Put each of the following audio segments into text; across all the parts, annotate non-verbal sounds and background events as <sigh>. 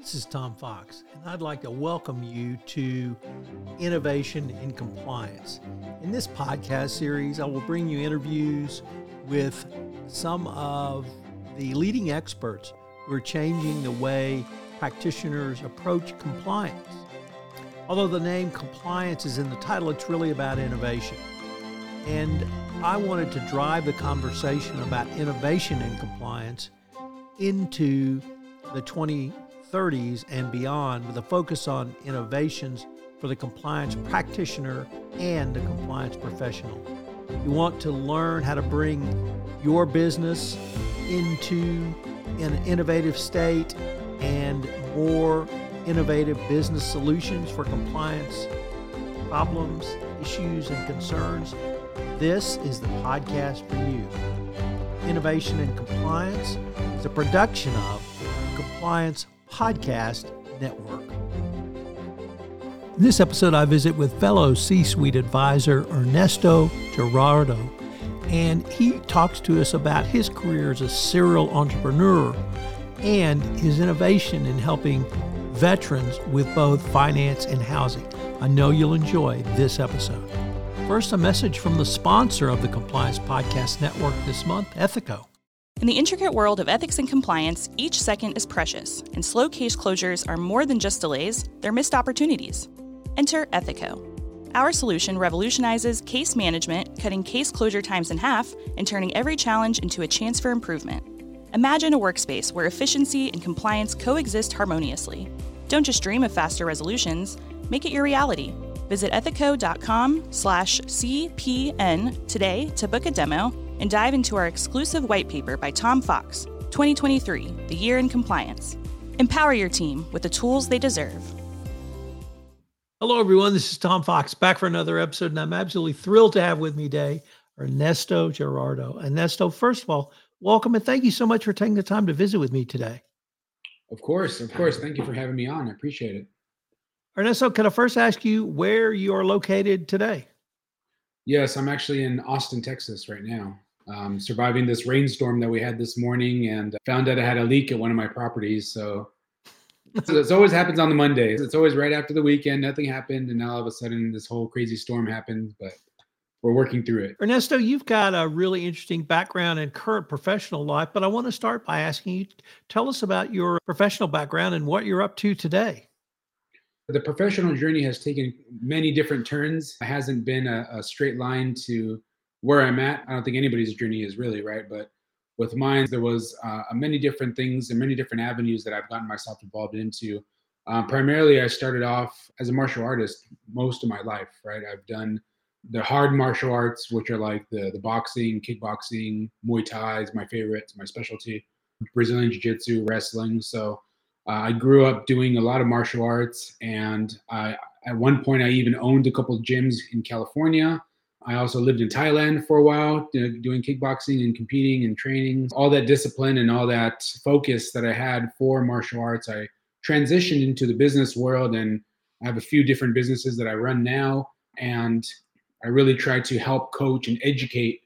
This is Tom Fox, and I'd like to welcome you to Innovation in Compliance. In this podcast series, I will bring you interviews with some of the leading experts who are changing the way practitioners approach compliance. Although the name compliance is in the title, it's really about innovation. And I wanted to drive the conversation about innovation in compliance into the 2030s and beyond with a focus on innovations for the compliance practitioner and the compliance professional. You want to learn how to bring your business into an innovative state and more innovative business solutions for compliance problems, issues, and concerns. This is the podcast for you. Innovation and Compliance is a production of Compliance Podcast Network. In this episode, I visit with fellow C suite advisor Ernesto Gerardo, and he talks to us about his career as a serial entrepreneur and his innovation in helping veterans with both finance and housing. I know you'll enjoy this episode. First, a message from the sponsor of the Compliance Podcast Network this month, Ethico. In the intricate world of ethics and compliance, each second is precious, and slow case closures are more than just delays, they're missed opportunities. Enter Ethico. Our solution revolutionizes case management, cutting case closure times in half and turning every challenge into a chance for improvement. Imagine a workspace where efficiency and compliance coexist harmoniously. Don't just dream of faster resolutions, make it your reality Visit ethico.com slash CPN today to book a demo and dive into our exclusive white paper by Tom Fox, 2023, The Year in Compliance. Empower your team with the tools they deserve. Hello, everyone. This is Tom Fox back for another episode, and I'm absolutely thrilled to have with me today Ernesto Gerardo. Ernesto, first of all, welcome and thank you so much for taking the time to visit with me today. Of course, of course. Thank you for having me on. I appreciate it. Ernesto, can I first ask you where you are located today? Yes, I'm actually in Austin, Texas right now. Um, surviving this rainstorm that we had this morning and found out I had a leak at one of my properties. So it always happens on the Mondays. It's always right after the weekend. Nothing happened. And now all of a sudden this whole crazy storm happened, but we're working through it. Ernesto, you've got a really interesting background and current professional life, but I want to start by asking you tell us about your professional background and what you're up to today. The professional journey has taken many different turns. It hasn't been a, a straight line to where I'm at. I don't think anybody's journey is really right, but with mine, there was uh, many different things and many different avenues that I've gotten myself involved into. Um, primarily, I started off as a martial artist most of my life. Right, I've done the hard martial arts, which are like the the boxing, kickboxing, Muay Thai is my favorite, my specialty, Brazilian Jiu Jitsu, wrestling. So uh, I grew up doing a lot of martial arts, and I, at one point, I even owned a couple of gyms in California. I also lived in Thailand for a while, doing kickboxing and competing and training. All that discipline and all that focus that I had for martial arts, I transitioned into the business world, and I have a few different businesses that I run now. And I really try to help coach and educate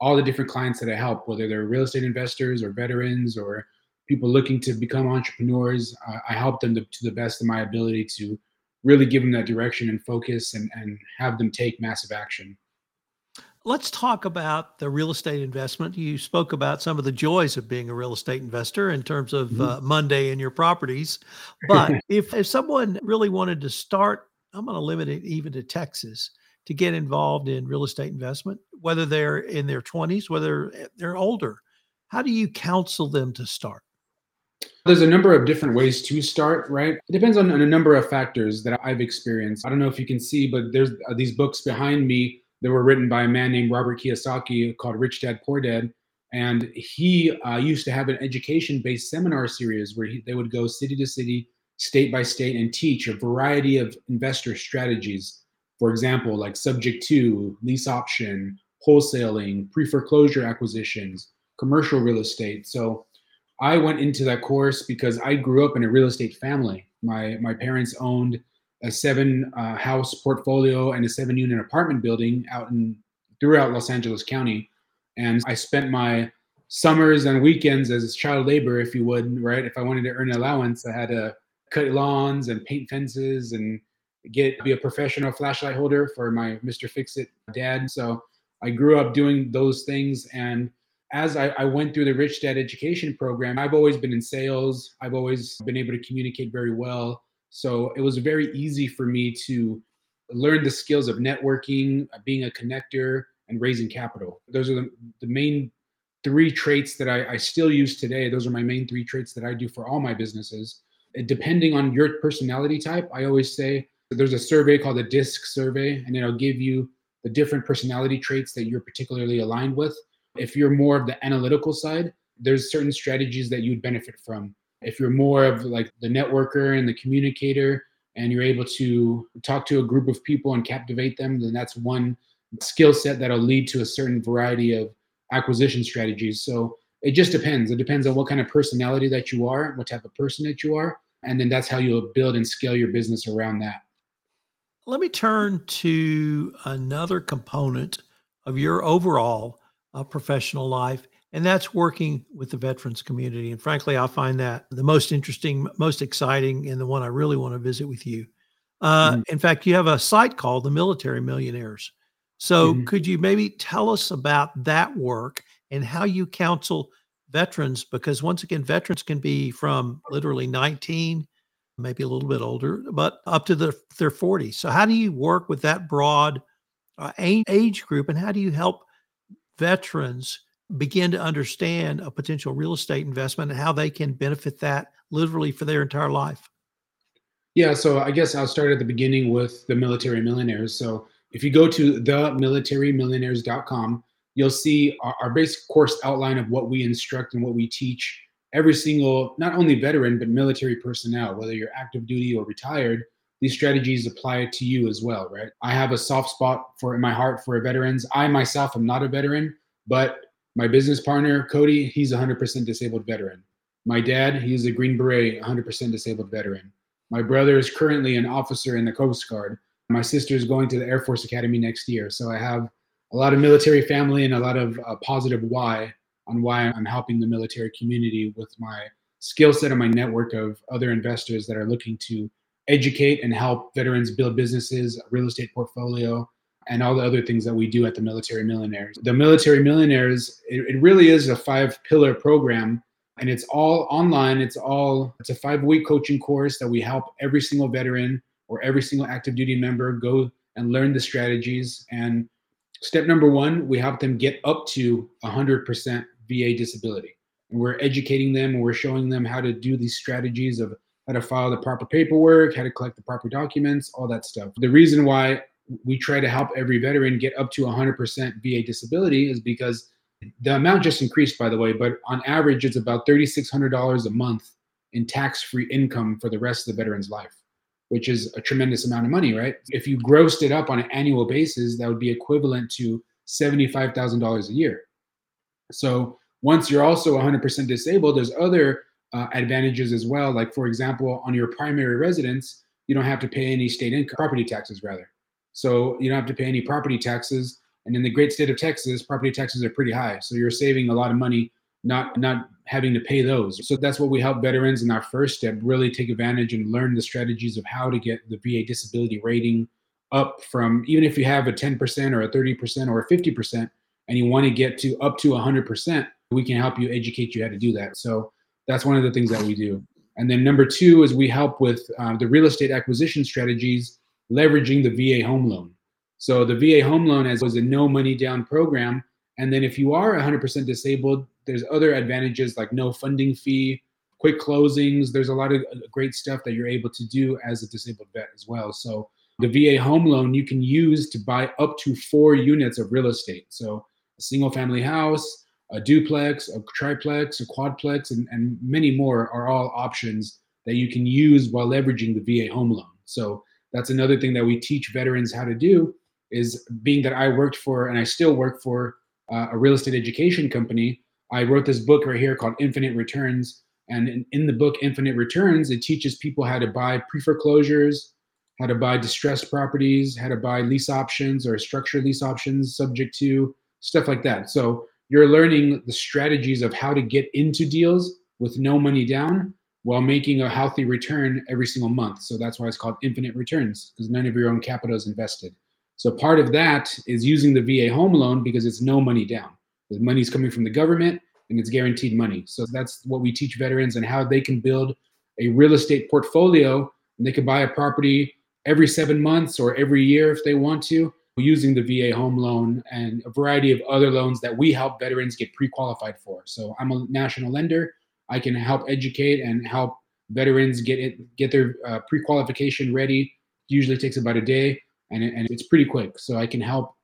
all the different clients that I help, whether they're real estate investors or veterans or people looking to become entrepreneurs. I help them to, to, the best of my ability to really give them that direction and focus and, and have them take massive action. Let's talk about the real estate investment. You spoke about some of the joys of being a real estate investor in terms of mm-hmm. uh, Monday in your properties. But <laughs> if, if someone really wanted to start, I'm going to limit it even to Texas to get involved in real estate investment, whether they're in their 20s, whether they're older, how do you counsel them to start? There's a number of different ways to start, right? It depends on, on, a number of factors that I've experienced. I don't know if you can see, but there's uh, these books behind me that were written by a man named Robert Kiyosaki called Rich Dad Poor Dad. And he uh, used to have an education based seminar series where he, they would go city to city, state by state, and teach a variety of investor strategies. For example, like subject to, lease option, wholesaling, pre foreclosure acquisitions, commercial real estate. So I went into that course because I grew up in a real estate family. My my parents owned a seven uh, house portfolio and a seven unit apartment building out in throughout Los Angeles County, and I spent my summers and weekends as child labor, if you would, right? If I wanted to earn an allowance, I had to cut lawns and paint fences and get be a professional flashlight holder for my Mr. Fix It dad. So I grew up doing those things. And as I, I, went through the Rich Dad Education Program, I've always been in sales. I've always been able to communicate very well. So it was very easy for me to learn the skills of networking, uh, being a connector, and raising capital. Those are the, the main three traits that I, I still use today. Those are my main three traits that I do for all my businesses. Depending on your personality type, I always say there's a survey called the DISC survey, and it'll give you the different personality traits that you're particularly aligned with. If you're more of the analytical side, there's certain strategies that you'd benefit from. If you're more of like the networker and the communicator, and you're able to talk to a group of people and captivate them, then that's one skill set that'll lead to a certain variety of acquisition strategies. So it just depends. It depends on what kind of personality that you are, what type of person that you are, and then that's how you'll build and scale your business around that. Let me turn to another component of your overall uh, professional life, and that's working with the veterans community. And frankly, I find that the most interesting, most exciting, and the one I really want to visit with you. Uh, mm-hmm. In fact, you have a site called the Military Millionaires. So, mm-hmm. could you maybe tell us about that work and how you counsel veterans? Because once again, veterans can be from literally 19 maybe a little bit older, but up to the, their 40s. So, how do you work with that broad uh, age group, and how do you help veterans begin to understand a potential real estate investment and how they can benefit that literally for their entire life? Yeah, so I guess I'll start at the beginning with the military millionaires. So, if you go to themilitarymillionaires.com, you'll see our, our basic course outline of what we instruct and what we teach every single, not only veteran, but military personnel, whether you're active duty or retired, these strategies apply to you as well, right? I have a soft spot for in my heart for veterans. I myself am not a veteran, but my business partner, Cody, he's a 100% disabled veteran. My dad, he's a Green Beret, 100% disabled veteran. My brother is currently an officer in the Coast Guard. My sister is going to the Air Force Academy next year. So I have a lot of military family and a lot of uh, positive why on why I'm helping the military community with my skill set and my network of other investors that are looking to educate and help veterans build businesses, real estate portfolio, and all the other things that we do at the Military Millionaires. The Military Millionaires, it, it really is a five pillar program and it's all online. It's all, it's a five week coaching course that we help every single veteran or every single active duty member go and learn the strategies. And step number one, we help them get up to 100% VA disability. And we're educating them and we're showing them how to do these strategies of how to file the proper paperwork, how to collect the proper documents, all that stuff. The reason why we try to help every veteran get up to 100% VA disability is because the amount just increased, by the way, but on average, it's about $3,600 a month in tax free income for the rest of the veteran's life, which is a tremendous amount of money, right? If you grossed it up on an annual basis, that would be equivalent to $75,000 a year. So once you're also 100% disabled, there's other uh, advantages as well. Like for example, on your primary residence, you don't have to pay any state income property taxes rather. So you don't have to pay any property taxes. And in the great state of Texas, property taxes are pretty high. So you're saving a lot of money not not having to pay those. So that's what we help veterans in our first step really take advantage and learn the strategies of how to get the VA disability rating up from even if you have a 10% or a 30% or a 50% and you want to get to up to 100%, we can help you educate you how to do that. So that's one of the things that we do. And then number two is we help with uh, the real estate acquisition strategies, leveraging the VA home loan. So the VA home loan as was a no money down program. And then if you are 100% disabled, there's other advantages like no funding fee, quick closings. There's a lot of uh, great stuff that you're able to do as a disabled vet as well. So the VA home loan you can use to buy up to four units of real estate. So a single family house, a duplex, a triplex, a quadplex, and, and many more are all options that you can use while leveraging the VA home loan. So that's another thing that we teach veterans how to do is being that I worked for and I still work for uh, a real estate education company. I wrote this book right here called Infinite Returns. And in, in the book Infinite Returns, it teaches people how to buy pre foreclosures, how to buy distressed properties, how to buy lease options or structured lease options subject to stuff like that. So you're learning the strategies of how to get into deals with no money down while making a healthy return every single month. So that's why it's called infinite returns because none of your own capital is invested. So part of that is using the VA home loan because it's no money down. The money is coming from the government and it's guaranteed money. So that's what we teach veterans and how they can build a real estate portfolio and they can buy a property every seven months or every year if they want to using the VA home loan and a variety of other loans that we help veterans get pre-qualified for. So I'm a national lender. I can help educate and help veterans get it get their uh, pre-qualification ready. Usually takes about a day, and, and it's pretty quick. So I can help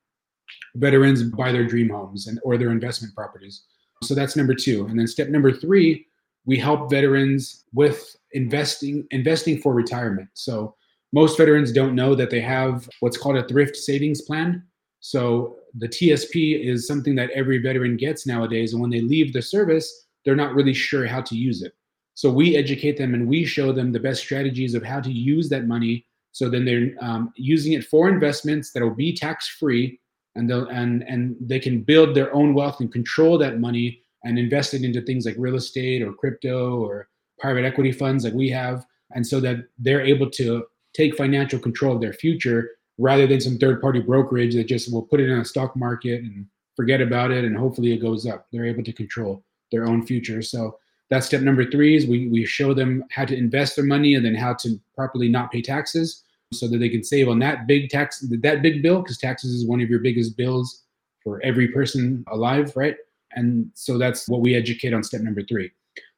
veterans buy their dream homes and or their investment properties. So that's number two. And then step number three, we help veterans with investing investing for retirement. So most veterans don't know that they have what's called a thrift savings plan. So the TSP is something that every veteran gets nowadays, and when they leave the service, they're not really sure how to use it. So we educate them and we show them the best strategies of how to use that money. So then they're um, using it for investments that will be tax free, and they'll and and they can build their own wealth and control that money and invest it into things like real estate or crypto or private equity funds like we have, and so that they're able to take financial control of their future rather than some third party brokerage that just will put it in a stock market and forget about it and hopefully it goes up. They're able to control their own future. So that's step number three is we, we show them how to invest their money and then how to properly not pay taxes so that they can save on that big tax that big bill because taxes is one of your biggest bills for every person alive right and so that's what we educate on step number three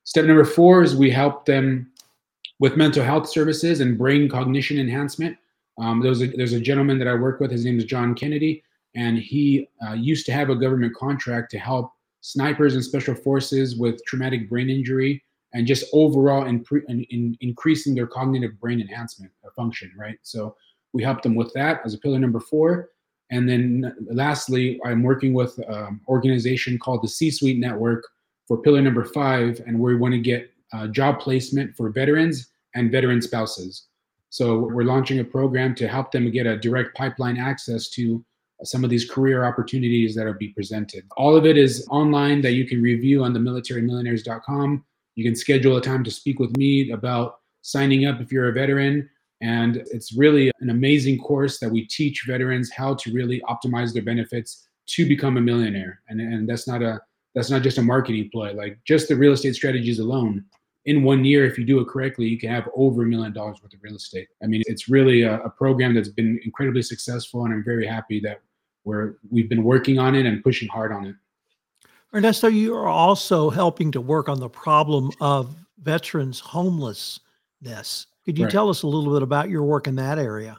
step number four is we help them with mental health services and brain cognition enhancement. Um, there's, a, there's a gentleman that I work with, his name is John Kennedy, and he uh, used to have a government contract to help snipers and special forces with traumatic brain injury and just overall in, in, in increasing their cognitive brain enhancement function, right? So we help them with that as a pillar number four. And then lastly, I'm working with an um, organization called the C-Suite Network for pillar number five, and we want to get uh, job placement for veterans and veteran spouses. So we're launching a program to help them get a direct pipeline access to some of these career opportunities that will be presented. All of it is online that you can review on the militarymillionaires.com. You can schedule a time to speak with me about signing up if you're a veteran. And it's really an amazing course that we teach veterans how to really optimize their benefits to become a millionaire. And, and that's not a that's not just a marketing play. Like just the real estate strategies alone in one year, if you do it correctly, you can have over a million dollars worth of real estate. I mean, it's really a, a, program that's been incredibly successful, and I'm very happy that we're we've been working on it and pushing hard on it. Ernesto, you are also helping to work on the problem of veterans homelessness. Could you right. tell us a little bit about your work in that area?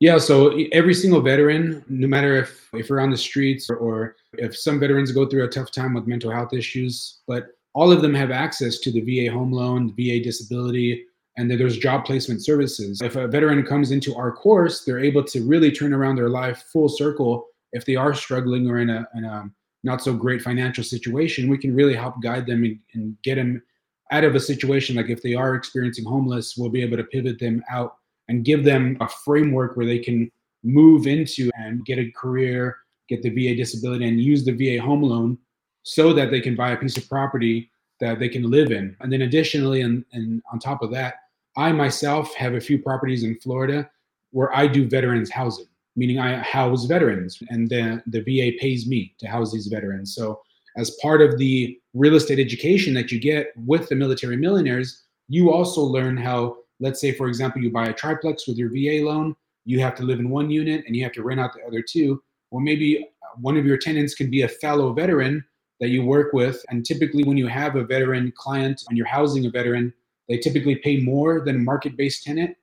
Yeah, so every single veteran, no matter if if you're on the streets or, or if some veterans go through a tough time with mental health issues, but all of them have access to the VA home loan, the VA disability, and then there's job placement services. If a veteran comes into our course, they're able to really turn around their life full circle. If they are struggling or in a, in a not so great financial situation, we can really help guide them and, and get them out of a situation. Like if they are experiencing homeless, we'll be able to pivot them out and give them a framework where they can move into and get a career, get the VA disability, and use the VA home loan so that they can buy a piece of property that they can live in. And then additionally, and, and on top of that, I myself have a few properties in Florida where I do veterans housing, meaning I house veterans and the, the VA pays me to house these veterans. So as part of the real estate education that you get with the military millionaires, you also learn how, let's say, for example, you buy a triplex with your VA loan, you have to live in one unit and you have to rent out the other two. Well, maybe one of your tenants can be a fellow veteran that you work with. And typically, when you have a veteran client and you're housing a veteran, they typically pay more than a market based tenant.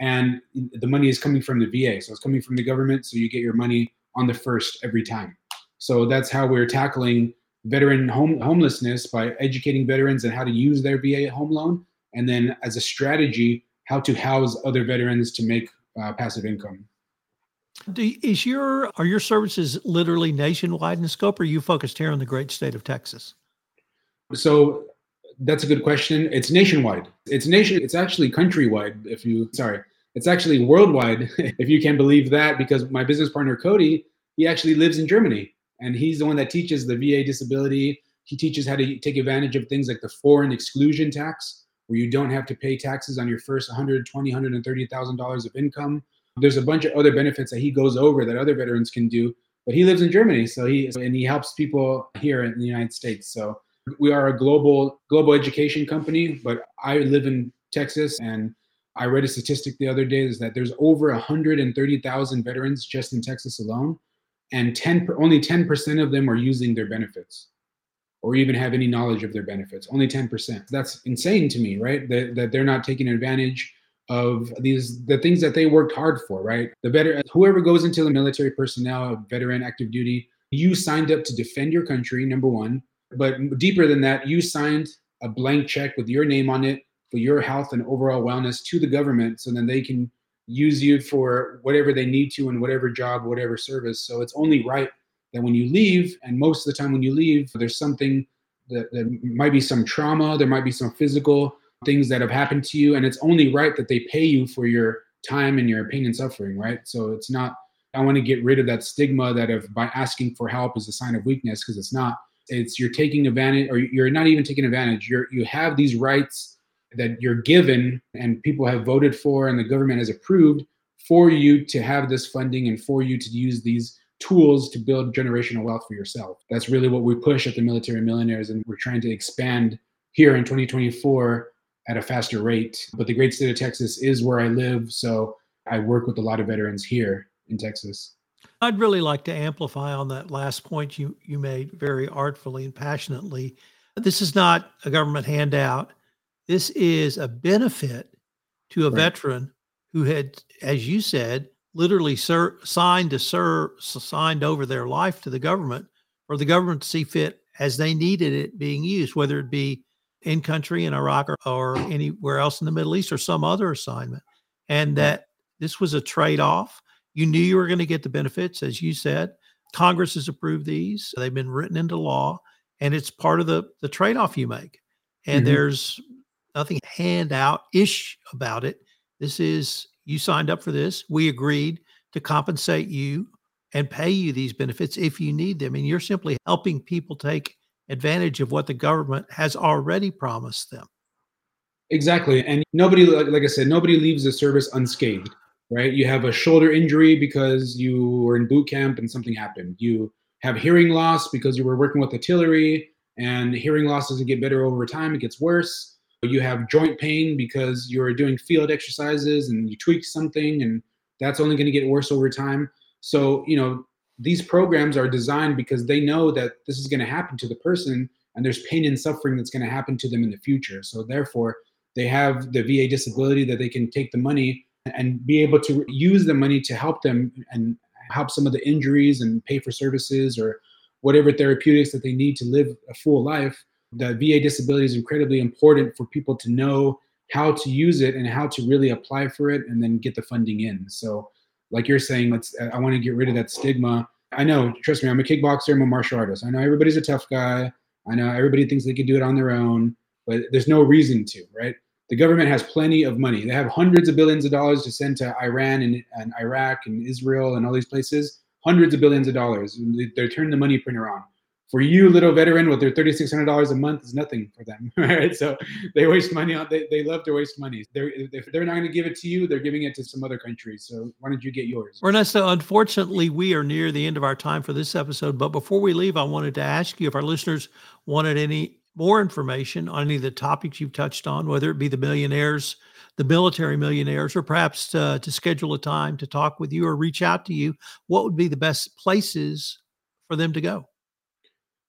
And the money is coming from the VA. So it's coming from the government. So you get your money on the first every time. So that's how we're tackling veteran home, homelessness by educating veterans and how to use their VA home loan. And then as a strategy, how to house other veterans to make uh, passive income. Do, is your are your services literally nationwide in scope, or are you focused here in the great state of Texas? So that's a good question. It's nationwide. It's nation. It's actually countrywide. If you sorry, it's actually worldwide. <laughs> if you can believe that, because my business partner Cody, he actually lives in Germany, and he's the one that teaches the VA disability. He teaches how to take advantage of things like the foreign exclusion tax, where you don't have to pay taxes on your first 120 130000 dollars of income there's a bunch of other benefits that he goes over that other veterans can do but he lives in germany so he and he helps people here in the united states so we are a global global education company but i live in texas and i read a statistic the other day is that there's over 130000 veterans just in texas alone and 10 only 10% of them are using their benefits or even have any knowledge of their benefits only 10% that's insane to me right? That, that they're not taking advantage of these the things that they worked hard for right? The better whoever goes into the military personnel veteran active duty you signed up to defend your country number one but deeper than that you signed a blank check with your name on it for your health and overall wellness to the government so then they can use you for whatever they need to in whatever job whatever service so it's only right that when you leave, and most of the time when you leave, there's something that, that might be some trauma, there might be some physical things that have happened to you, and it's only right that they pay you for your time and your pain and suffering, right? So it's not. I want to get rid of that stigma that if by asking for help is a sign of weakness because it's not. It's you're taking advantage, or you're not even taking advantage. You're you have these rights that you're given, and people have voted for, and the government has approved for you to have this funding and for you to use these tools to build generational wealth for yourself. That's really what we push at the Military Millionaires, and we're trying to expand here in 2024 at a faster rate. But the great state of Texas is where I live, so I work with a lot of veterans here in Texas. I'd really like to amplify on that last point you you made very artfully and passionately. This is not a government handout. This is a benefit to a right. veteran who had, as you said, literally ser- signed to serve, signed over their life to the government for the government to see fit as they needed it being used, whether it be in country in Iraq or, or anywhere else in the Middle East or some other assignment. And that this was a trade off. You knew you were going to get the benefits, as you said. Congress has approved these, they've been written into law, and it's part of the, the trade off you make. And mm-hmm. there's nothing handout ish about it. This is you signed up for this. We agreed to compensate you and pay you these benefits if you need them. And you're simply helping people take advantage of what the government has already promised them. Exactly. And nobody, like I said, nobody leaves the service unscathed, right? You have a shoulder injury because you were in boot camp and something happened. You have hearing loss because you were working with artillery and hearing loss doesn't get better over time, it gets worse you have joint pain because you're doing field exercises and you tweak something and that's only going to get worse over time so you know these programs are designed because they know that this is going to happen to the person and there's pain and suffering that's going to happen to them in the future so therefore they have the va disability that they can take the money and be able to use the money to help them and help some of the injuries and pay for services or whatever therapeutics that they need to live a full life the VA disability is incredibly important for people to know how to use it and how to really apply for it and then get the funding in. So, like you're saying, let's I want to get rid of that stigma. I know, trust me, I'm a kickboxer, I'm a martial artist. I know everybody's a tough guy. I know everybody thinks they can do it on their own, but there's no reason to, right? The government has plenty of money. They have hundreds of billions of dollars to send to Iran and, and Iraq and Israel and all these places. Hundreds of billions of dollars. They, turn the money printer on for you little veteran with their $3600 a month is nothing for them <laughs> right so they waste money on they, they love to waste money they're if they're not going to give it to you they're giving it to some other country so why don't you get yours ernesto unfortunately we are near the end of our time for this episode but before we leave i wanted to ask you if our listeners wanted any more information on any of the topics you've touched on whether it be the millionaires the military millionaires or perhaps uh, to schedule a time to talk with you or reach out to you what would be the best places for them to go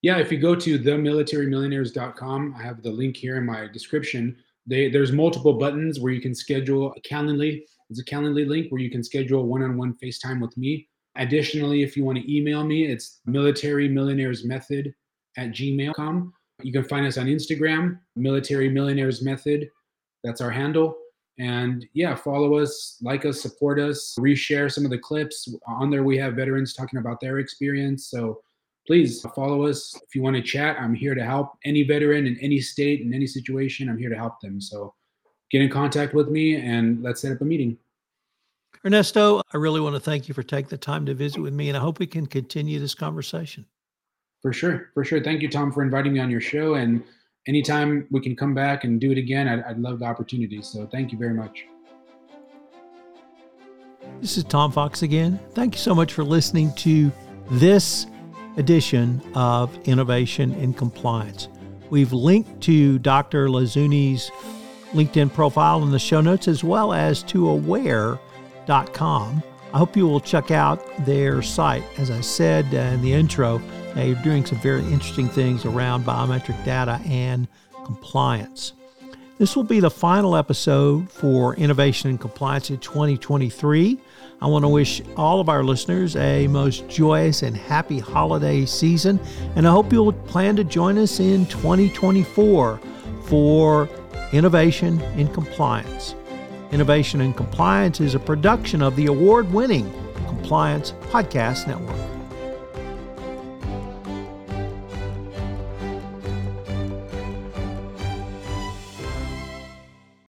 yeah, if you go to themilitarymillionaires.com, I have the link here in my description. They, there's multiple buttons where you can schedule a Calendly. It's a Calendly link where you can schedule one-on-one FaceTime with me. Additionally, if you want to email me, it's militarymillionairesmethod at gmail.com. You can find us on Instagram, Military Millionaires Method. That's our handle. And yeah, follow us, like us, support us, reshare some of the clips. On there, we have veterans talking about their experience. So please follow us. If you want to chat, I'm here to help any veteran in any state, in any situation. I'm here to help them. So get in contact with me and let's set up a meeting. Ernesto, I really want to thank you for taking the time to visit with me, and I hope we can continue this conversation. For sure. For sure. Thank you, Tom, for inviting me on your show. And anytime we can come back and do it again, I'd, I'd love the opportunity. So thank you very much. This is Tom Fox again. Thank you so much for listening to this edition of Innovation in Compliance. We've linked to Dr. Lazuni's LinkedIn profile in the show notes as well as to aware.com. I hope you will check out their site. As I said uh, in the intro, they're doing some very interesting things around biometric data and compliance. This will be the final episode for Innovation and Compliance in 2023. I want to wish all of our listeners a most joyous and happy holiday season, and I hope you'll plan to join us in 2024 for Innovation in Compliance. Innovation and Compliance is a production of the award winning Compliance Podcast Network.